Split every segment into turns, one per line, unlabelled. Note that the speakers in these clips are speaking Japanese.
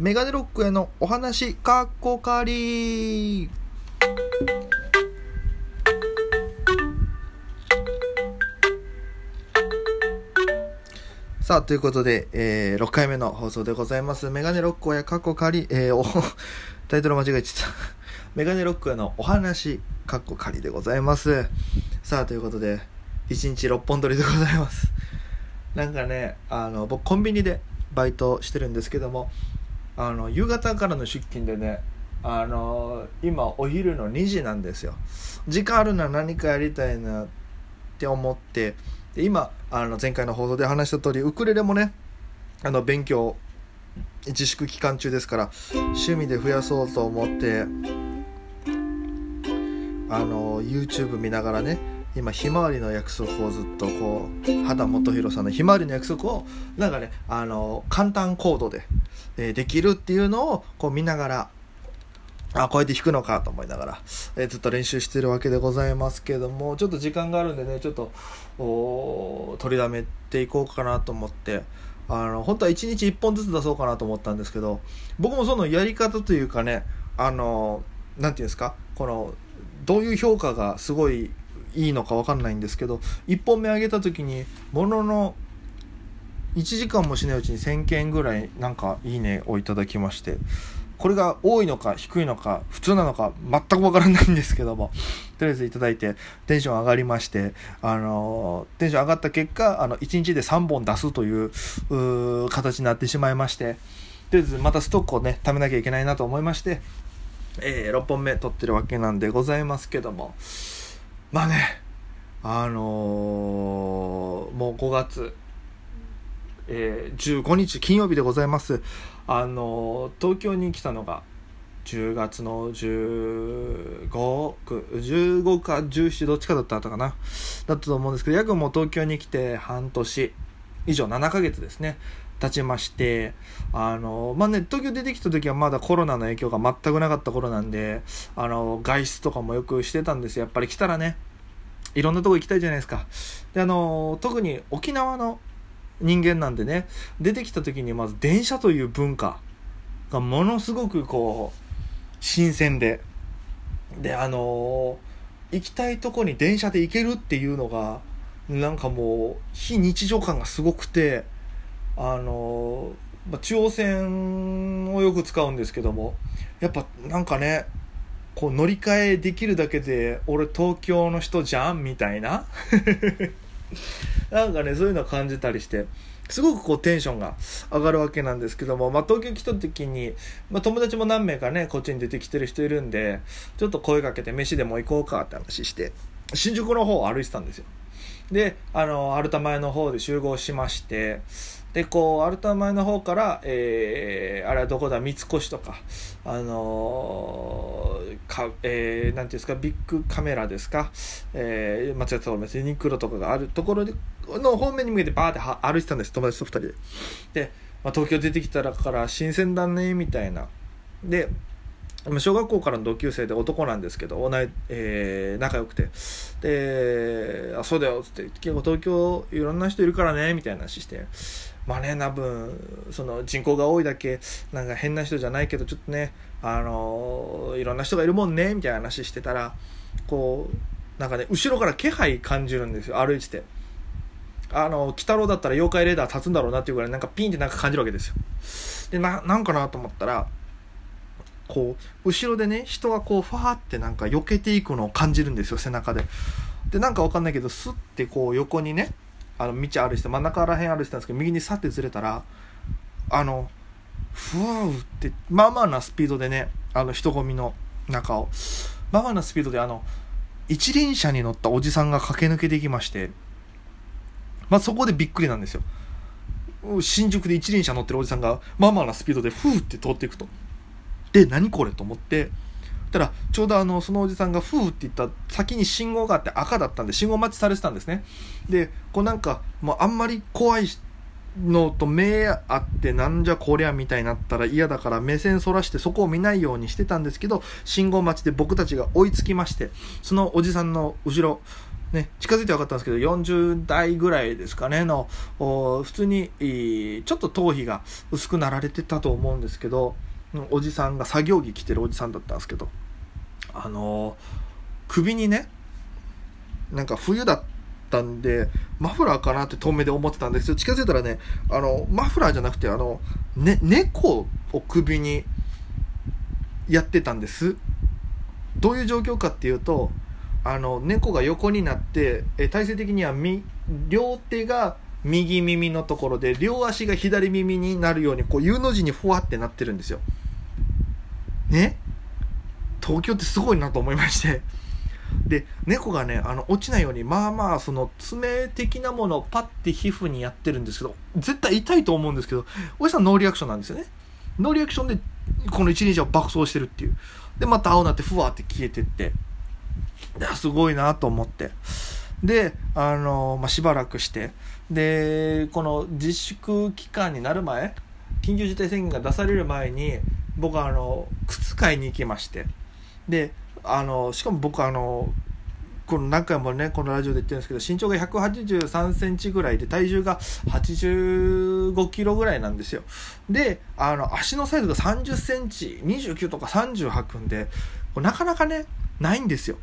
メガネロックへのお話かっこかり。さあということで、えー、6回目の放送でございます。メガネロックやかっこかり、えー、おタイトル間違えちゃった。メガネロックへのお話かっこかりでございます。さあということで1日6本撮りでございます。なんかねあの僕コンビニでバイトしてるんですけどもあの夕方からの出勤でねあの今お昼の2時なんですよ。時間あるなら何かやりたいなって思ってで今あの前回の放送で話した通りウクレレもねあの勉強自粛期間中ですから趣味で増やそうと思ってあの YouTube 見ながらね今ひまわりの約束をずっとこう肌元弘さんのひまわりの約束をなんかねあの簡単コードで、えー、できるっていうのをこう見ながらあこうやって弾くのかと思いながら、えー、ずっと練習してるわけでございますけどもちょっと時間があるんでねちょっと取りだめていこうかなと思ってあの本当は1日1本ずつ出そうかなと思ったんですけど僕もそのやり方というかねあの何て言うんですかこのどういう評価がすごいいいのか分かんないんですけど1本目上げた時にものの1時間もしないうちに1000件ぐらいなんかいいねをいただきましてこれが多いのか低いのか普通なのか全く分からないんですけどもとりあえずいただいてテンション上がりましてあのテンション上がった結果あの1日で3本出すという形になってしまいましてとりあえずまたストックをね貯めなきゃいけないなと思いましてえー、6本目撮ってるわけなんでございますけども。まあねあのー、もう5月、えー、15日金曜日でございます。あのー、東京に来たのが10月の15 15か17どっちかだったかな。だったと思うんですけど約もう東京に来て半年以上7ヶ月ですね。経ちまして、あの、まあね、東京出てきた時はまだコロナの影響が全くなかった頃なんで、あの、外出とかもよくしてたんですよ。やっぱり来たらね、いろんなとこ行きたいじゃないですか。で、あの、特に沖縄の人間なんでね、出てきた時にまず電車という文化がものすごくこう、新鮮で、で、あの、行きたいとこに電車で行けるっていうのが、なんかもう、非日常感がすごくて、あの、まあ、中央線をよく使うんですけどもやっぱなんかねこう乗り換えできるだけで俺東京の人じゃんみたいな。なんかねそういうのを感じたりしてすごくこうテンションが上がるわけなんですけども、まあ、東京来た時に、まあ、友達も何名かねこっちに出てきてる人いるんでちょっと声かけて飯でも行こうかって話して新宿の方を歩いてたんですよ。であのアルタ前の方で集合しましてでこうアルタ前の方から、えー、あれはどこだ三越とかあのー、かえー、なんていうんですかビッグカメラですか、えー、間違ってたごめんユニクロとかがあるところでの方面に向けてバーって歩いてたんです友達と2人で。で、まあ、東京出てきたらから新鮮だねみたいな。で小学校からの同級生で男なんですけど同い、えー、仲良くて。で「あそうだよ」っつって「結構東京いろんな人いるからね」みたいな話して。まあね多分その人口が多いだけなんか変な人じゃないけどちょっとねあのいろんな人がいるもんねみたいな話してたらこうなんかね後ろから気配感じるんですよ歩いてて。あの鬼太郎だったら妖怪レーダー立つんだろうなっていうぐらいなんかピンってなんか感じるわけですよ。でななんかなと思ったらこう後ろでね人がこうファーってなんか避けていくのを感じるんですよ背中で。でなんかわかんないけどスッてこう横にねあの道歩いて真ん中ら辺歩いてたんですけど右にさってずれたらあのふーってまあまあなスピードでねあの人混みの中をまあまあなスピードであの一輪車に乗ったおじさんが駆け抜けていきましてまあそこでびっくりなんですよ。新宿で一輪車乗ってるおじさんがまあまあなスピードでふーって通っていくと。で何これと思ってたらちょうどあのそのおじさんが「ふー」って言った先に信号があって赤だったんで信号待ちされてたんですね。でこうなんかもうあんまり怖いのと目あってなんじゃこりゃみたいになったら嫌だから目線そらしてそこを見ないようにしてたんですけど信号待ちで僕たちが追いつきましてそのおじさんの後ろね、近づいて分かったんですけど40代ぐらいですかねの普通にちょっと頭皮が薄くなられてたと思うんですけどおじさんが作業着着てるおじさんだったんですけどあの首にねなんか冬だったんでマフラーかなって遠目で思ってたんですけど近づいたらねあのマフラーじゃなくてあの、ね、猫を首にやってたんですどういう状況かっていうとあの猫が横になってえ体勢的にはみ両手が右耳のところで両足が左耳になるようにこう U の字にふわってなってるんですよ。ね。東京ってすごいなと思いまして。で猫がねあの落ちないようにまあまあその爪的なものをパッて皮膚にやってるんですけど絶対痛いと思うんですけどおじさんノーリアクションなんですよね。ノーリアクションでこの一日を爆走してるっていう。でまた青なってふわって消えてって。すごいなと思って。であの、まあ、しばらくして。でこの自粛期間になる前緊急事態宣言が出される前に僕はあの靴買いに行きまして。であのしかも僕あのこの何回もねこのラジオで言ってるんですけど身長が183センチぐらいで体重が85キロぐらいなんですよ。であの足のサイズが30センチ29とか30履くんでなかなかねないんですよ。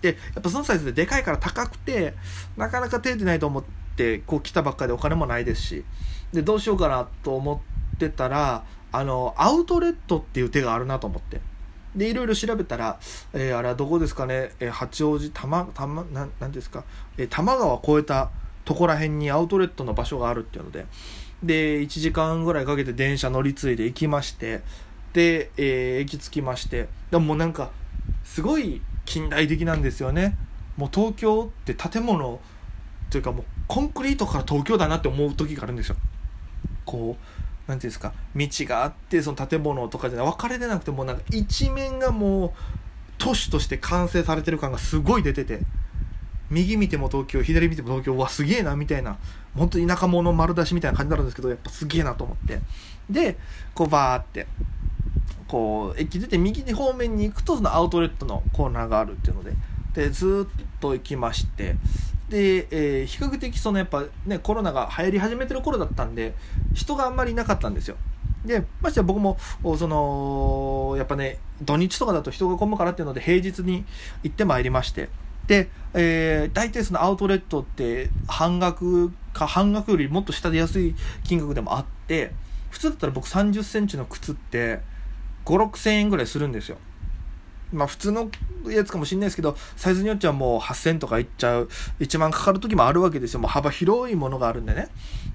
でやっぱそのサイズででかいから高くてなかなか手出ないと思ってこう来たばっかでお金もないですしでどうしようかなと思ってたらあのアウトレットっていう手があるなと思って。でいろいろ調べたら、えー、あれはどこですかね、えー、八王子玉玉ななんですか、えー、多摩川越えたとこら辺にアウトレットの場所があるっていうので。で1時間ぐらいかけて電車乗り継いで行きまして。で、えー、駅着きまして。でもうなんかすごい近代的なんですよね。もう東京って建物というかもうコンクリートから東京だなって思う時があるんですよ。こう何ていうんですか道があってその建物とかじゃない分かれてなくてもなんか一面がもう都市として完成されてる感がすごい出てて右見ても東京左見ても東京わすげえなみたいな本当田舎者丸出しみたいな感じになるんですけどやっぱすげえなと思って。でこうバーってこう駅出て右方面に行くとそのアウトレットのコーナーがあるっていうのででずっと行きましてで、えー、比較的そのやっぱねコロナが流行り始めてる頃だったんで人があんまりいなかったんですよ。でまして僕もそのやっぱね土日とかだと人が混むからっていうので平日に行ってまいりまして。で、えー、大体そのアウトレットって半額か半額よりもっと下で安い金額でもあって普通だったら僕3 0センチの靴って5 6千円ぐらいするんですよ。まあ普通のやつかもしれないですけど、サイズによってはもう8000とかいっちゃう、1万かかる時もあるわけですよ。もう幅広いものがあるんでね。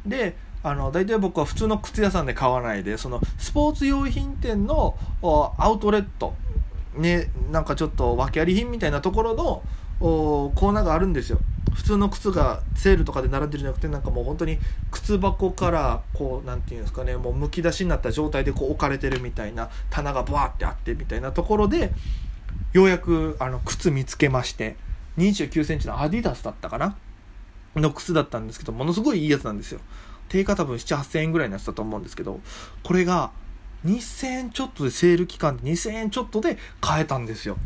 で、あの、大体僕は普通の靴屋さんで買わないで、そのスポーツ用品店のアウトレット、ね、なんかちょっと訳あり品みたいなところのコーナーがあるんですよ。普通の靴がセールとかで並んでるんじゃなくてなんかもう本当に靴箱からこう何て言うんですかねもうむき出しになった状態でこう置かれてるみたいな棚がバーってあってみたいなところでようやくあの靴見つけまして29センチのアディダスだったかな？の靴だったんですけどものすごいいいやつなんですよ。定価多分7 8000円ぐらいのやつだと思うんですけどこれが2000円ちょっとでセール期間で2000円ちょっとで買えたんですよ。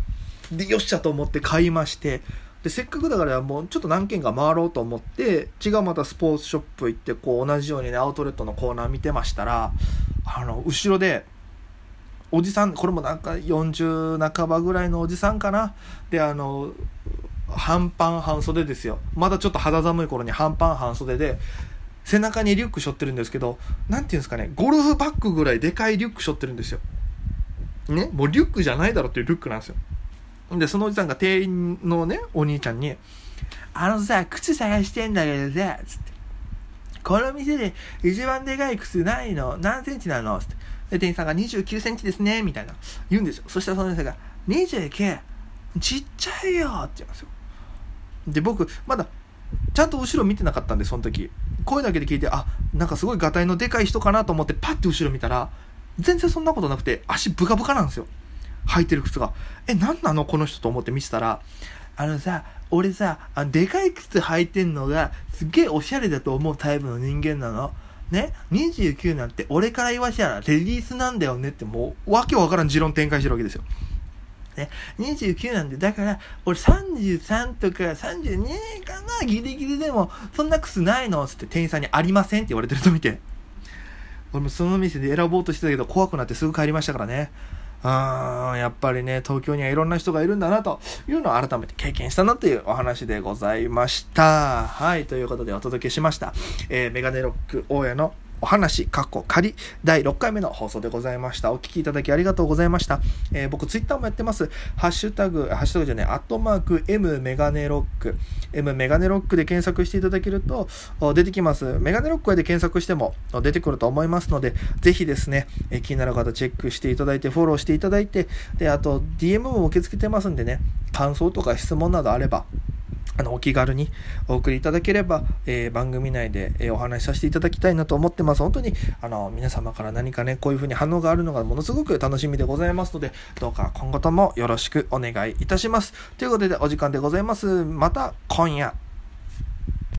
でよっしゃと思って買いましてでせっかくだからもうちょっと何軒か回ろうと思って違うまたスポーツショップ行ってこう同じようにねアウトレットのコーナー見てましたらあの後ろでおじさんこれもなんか40半ばぐらいのおじさんかな。であの半パン半袖ですよ。まだちょっと肌寒い頃に半パン半袖で背中にリュック背負ってるんですけど何ていうんですかねゴルフバッグぐらいでかいリュック背負ってるんですよ。ね？もうリュックじゃないだろっていうリュックなんですよ。でそのおじさんが店員のねお兄ちゃんに「あのさ靴探してんだけどさ」つって「この店で一番でかい靴ないの？何センチなの?」つって店員さんが29センチですね、みたいな、言うんですよ。そしたらその先生が、29! ちっちゃいよって言うんですよ。で、僕、まだ、ちゃんと後ろ見てなかったんで、その時。声だけで聞いて、あ、なんかすごいガタイのでかい人かなと思って、パッて後ろ見たら、全然そんなことなくて、足ブカブカなんですよ。履いてる靴が。え、なんなの？この人と思って見てたら、あのさ、俺さ、あでかい靴履いてんのが、すげえおしゃれだと思うタイプの人間なの。ね、29なんて俺から言わせたらレディースなんだよねってもうわけわからん持論展開してるわけですよ。ね。29なんで、だから、俺33とか32かな、ギリギリでも、そんなクスないのつって店員さんにありませんって言われてると見て。俺もその店で選ぼうとしてたけど、怖くなってすぐ帰りましたからね。あー、やっぱりね、東京にはいろんな人がいるんだなというのを改めて経験したなというお話でございました。はい、ということでお届けしました。えー、メガネロック大家のお話、かっこ仮、第6回目の放送でございました。お聞きいただきありがとうございました。えー、僕、ツイッターもやってます。ハッシュタグ、ハッシュタグじゃない、アットマーク、M メガネロック。M メガネロックで検索していただけると、出てきます。メガネロックで検索しても出てくると思いますので、ぜひですね、えー、気になる方チェックしていただいて、フォローしていただいて、で、あと、DM も受け付けてますんでね、感想とか質問などあれば、あの、お気軽にお送りいただければ、えー、番組内で、えー、お話しさせていただきたいなと思ってます。本当に、あの、皆様から何かね、こういうふうに反応があるのがものすごく楽しみでございますので、どうか今後ともよろしくお願いいたします。ということで、お時間でございます。また今夜。